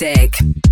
music.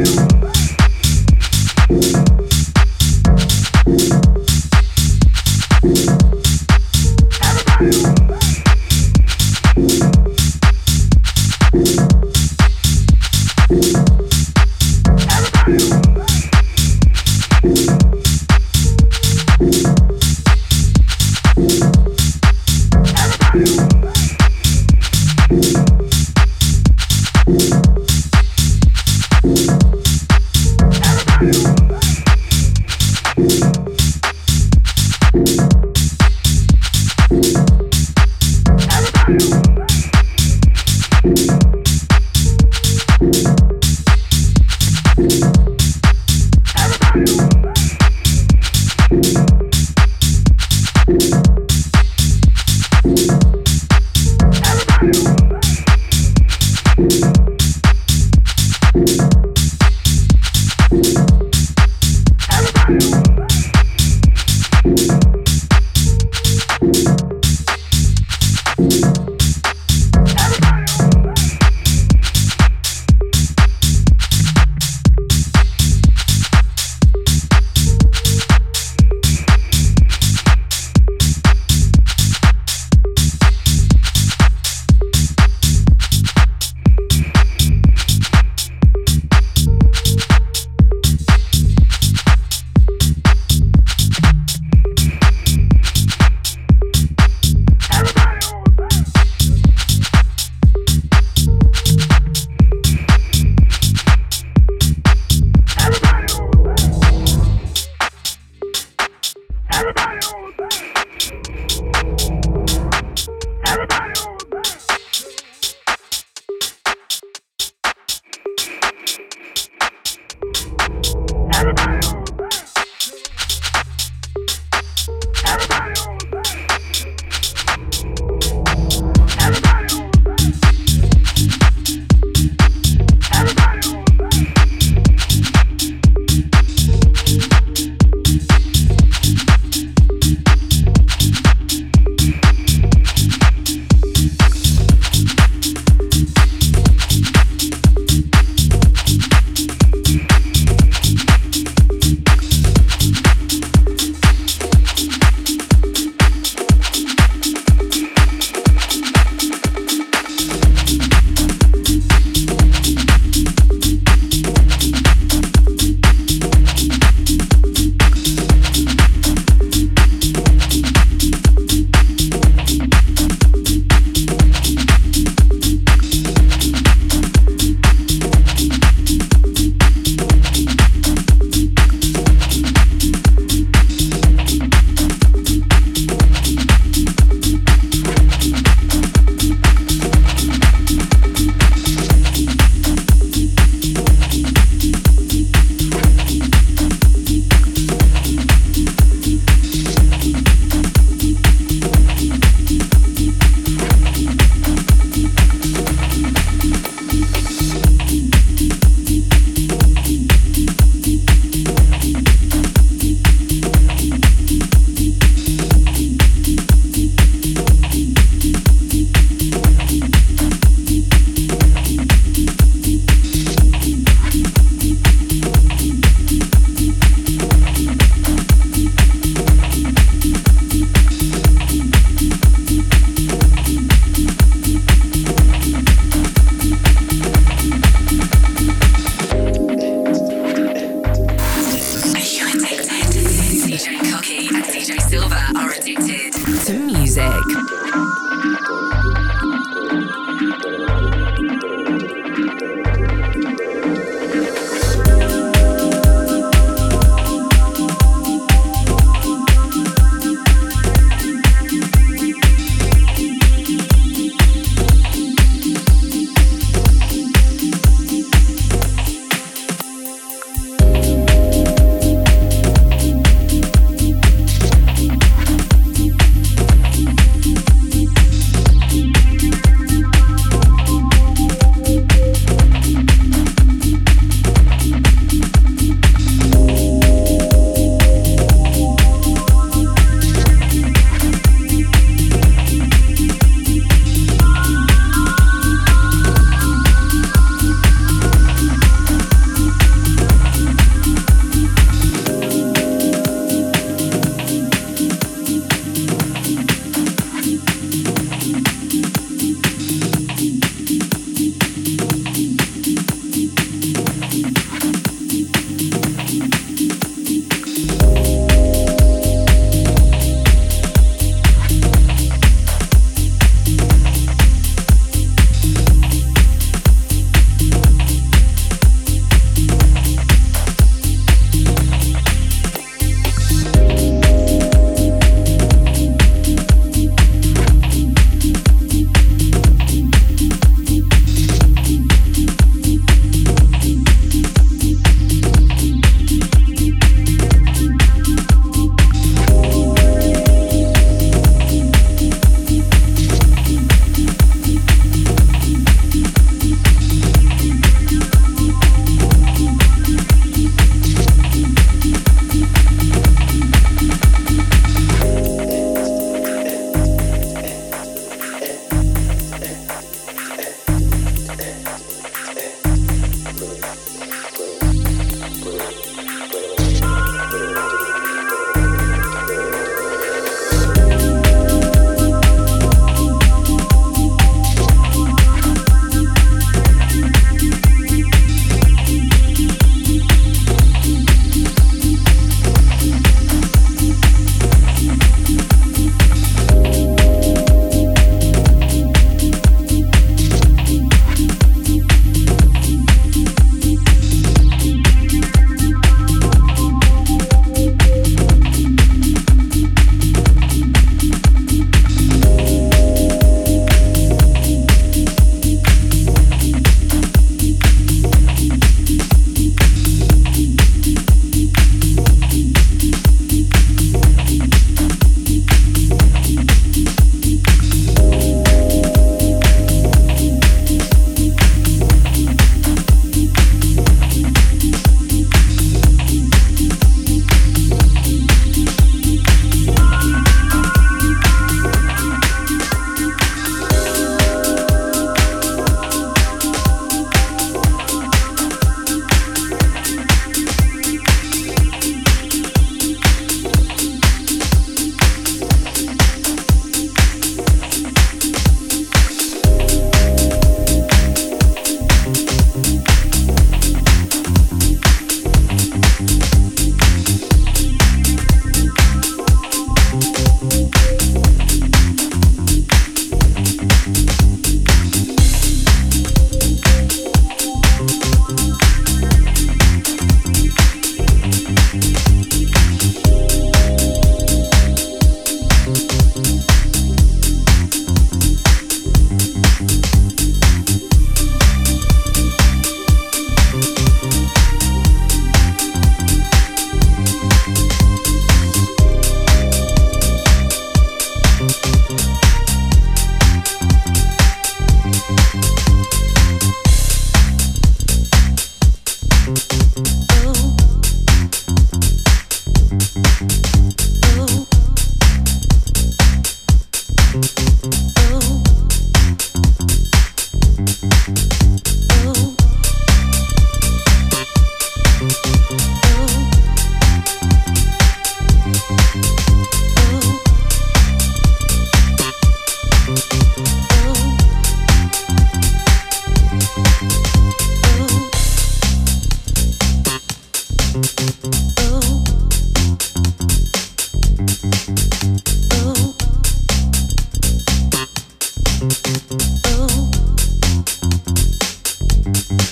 you. Everybody.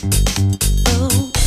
Oh.